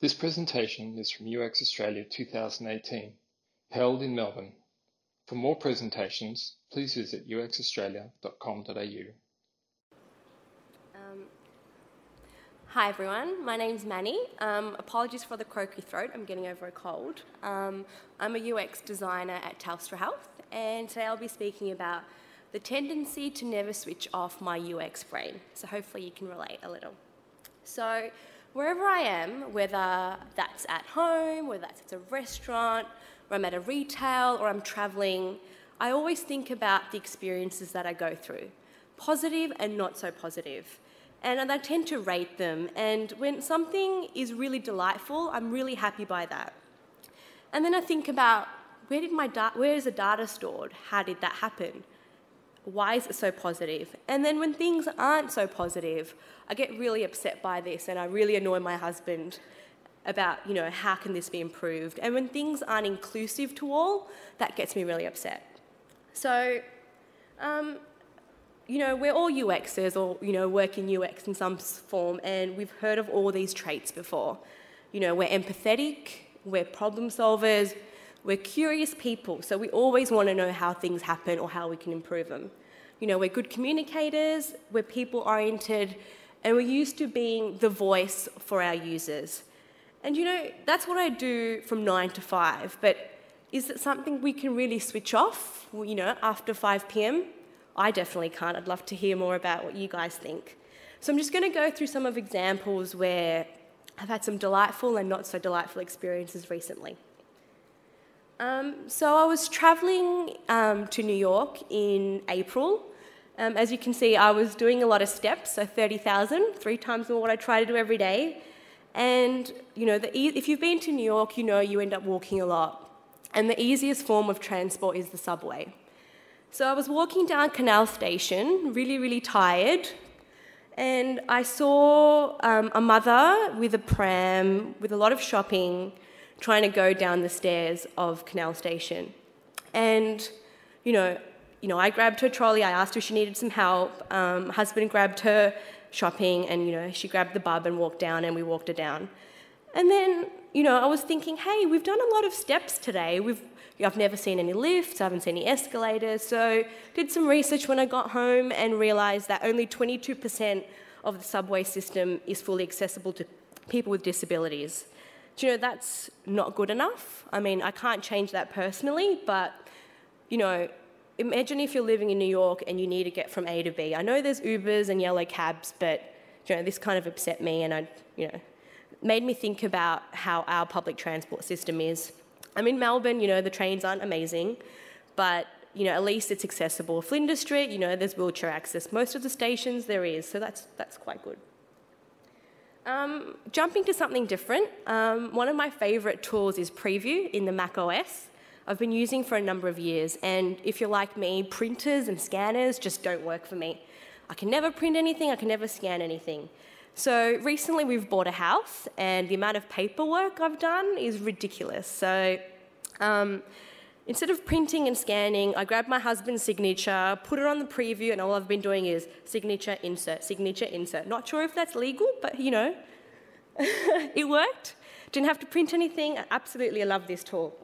This presentation is from UX Australia 2018, held in Melbourne. For more presentations, please visit uxaustralia.com.au. Um, hi everyone, my name's Manny. Um, apologies for the croaky throat, I'm getting over a cold. Um, I'm a UX designer at Telstra Health, and today I'll be speaking about the tendency to never switch off my UX brain. So hopefully you can relate a little. So wherever I am, whether that's at home, whether that's at a restaurant, or I'm at a retail, or I'm traveling, I always think about the experiences that I go through, positive and not so positive. And I tend to rate them. And when something is really delightful, I'm really happy by that. And then I think about where did my da- where is the data stored? How did that happen? Why is it so positive? And then when things aren't so positive, I get really upset by this and I really annoy my husband about, you know, how can this be improved? And when things aren't inclusive to all, that gets me really upset. So, um, you know, we're all UXers or, you know, work in UX in some form, and we've heard of all these traits before. You know, we're empathetic, we're problem solvers, we're curious people, so we always want to know how things happen or how we can improve them. You know, we're good communicators, we're people oriented, and we're used to being the voice for our users. And you know, that's what I do from nine to five, but is it something we can really switch off, you know, after 5 p.m.? I definitely can't. I'd love to hear more about what you guys think. So I'm just going to go through some of examples where I've had some delightful and not so delightful experiences recently. Um, so I was traveling um, to New York in April. Um, as you can see, I was doing a lot of steps, so 30,000, three times more what I try to do every day. And, you know, the e if you've been to New York, you know you end up walking a lot. And the easiest form of transport is the subway. So I was walking down Canal Station, really, really tired, and I saw um, a mother with a pram, with a lot of shopping, trying to go down the stairs of Canal Station. And, you know, you know, I grabbed her trolley, I asked her if she needed some help. Um, husband grabbed her shopping and, you know, she grabbed the bub and walked down and we walked her down. And then, you know, I was thinking, hey, we've done a lot of steps today. We've, I've never seen any lifts, I haven't seen any escalators. So did some research when I got home and realised that only 22% of the subway system is fully accessible to people with disabilities. Do you know, that's not good enough. I mean, I can't change that personally, but, you know, imagine if you're living in New York and you need to get from A to B. I know there's Ubers and yellow cabs, but, you know, this kind of upset me and I, you know, made me think about how our public transport system is. I'm in Melbourne, you know, the trains aren't amazing, but you know, at least it's accessible. Flinders Street, you know, there's wheelchair access. Most of the stations there is, so that's that's quite good. Um, jumping to something different, um, one of my favourite tools is Preview in the Mac OS. I've been using for a number of years, and if you're like me, printers and scanners just don't work for me. I can never print anything, I can never scan anything. So recently we've bought a house, and the amount of paperwork I've done is ridiculous. So um, Instead of printing and scanning, I grabbed my husband's signature, put it on the preview, and all I've been doing is signature, insert, signature, insert. Not sure if that's legal, but you know, it worked. Didn't have to print anything. I Absolutely, love this tool.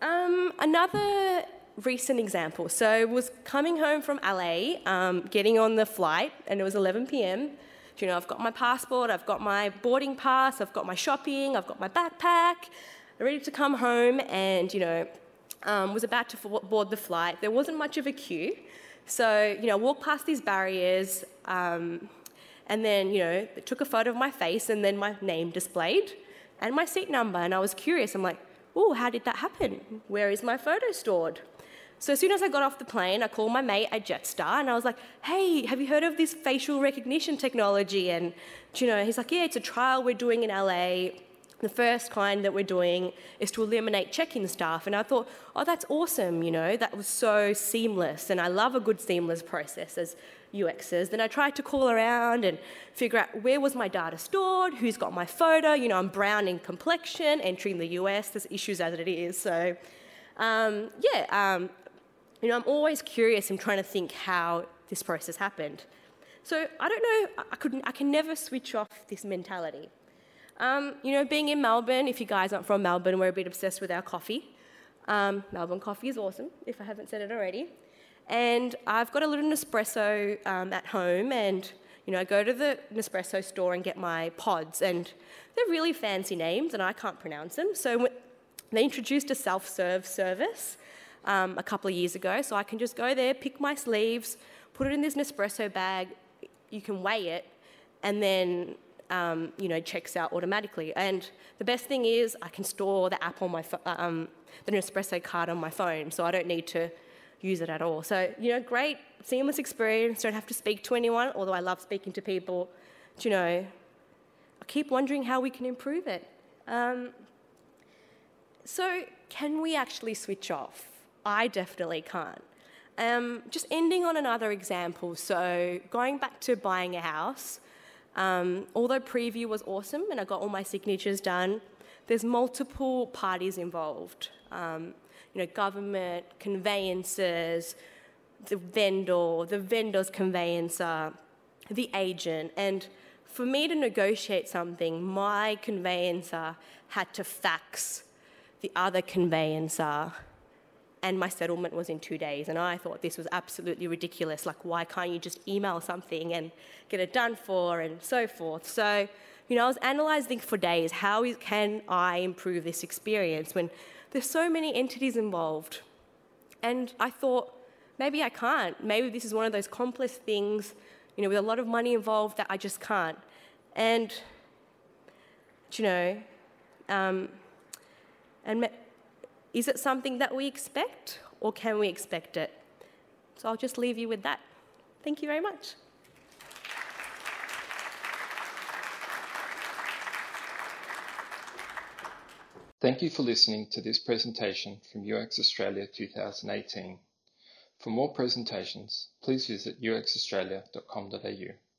Um, another recent example. So was coming home from LA, um, getting on the flight, and it was 11 p.m. Do you know, I've got my passport, I've got my boarding pass, I've got my shopping, I've got my backpack ready to come home and, you know, um, was about to board the flight. There wasn't much of a queue. So, you know, walked past these barriers um, and then, you know, took a photo of my face and then my name displayed and my seat number. And I was curious. I'm like, oh, how did that happen? Where is my photo stored? So as soon as I got off the plane, I called my mate at Jetstar and I was like, hey, have you heard of this facial recognition technology? And, you know, he's like, yeah, it's a trial we're doing in LA. The first kind that we're doing is to eliminate check-in staff. And I thought, oh, that's awesome, you know, that was so seamless. And I love a good seamless process as UXers. Then I tried to call around and figure out where was my data stored, who's got my photo. You know, I'm brown in complexion, entering the US, there's issues as it is. So, um, yeah, um, you know, I'm always curious and trying to think how this process happened. So I don't know, I, couldn't, I can never switch off this mentality. Um, you know, being in Melbourne, if you guys aren't from Melbourne, we're a bit obsessed with our coffee. Um, Melbourne coffee is awesome, if I haven't said it already. And I've got a little Nespresso um, at home, and you know, I go to the Nespresso store and get my pods, and they're really fancy names, and I can't pronounce them. So they introduced a self-serve service um, a couple of years ago, so I can just go there, pick my sleeves, put it in this Nespresso bag. You can weigh it, and then um, you know checks out automatically. And the best thing is I can store the app on my um, the Nespresso card on my phone, so I don't need to use it at all. So you know, great seamless experience. Don't have to speak to anyone, although I love speaking to people. But, you know, I keep wondering how we can improve it. Um, so can we actually switch off? I definitely can't. Um, just ending on another example. So going back to buying a house, um, although preview was awesome and I got all my signatures done, there's multiple parties involved. Um, you know, government, conveyancers, the vendor, the vendor's conveyancer, the agent. And for me to negotiate something, my conveyancer had to fax the other conveyancer and my settlement was in two days. And I thought this was absolutely ridiculous. Like, why can't you just email something and get it done for, and so forth? So, you know, I was analyzing for days how can I improve this experience when there's so many entities involved. And I thought, maybe I can't. Maybe this is one of those complex things, you know, with a lot of money involved that I just can't. And, you know, um, and is it something that we expect or can we expect it? So I'll just leave you with that. Thank you very much. Thank you for listening to this presentation from UX Australia 2018. For more presentations, please visit uxaustralia.com.au.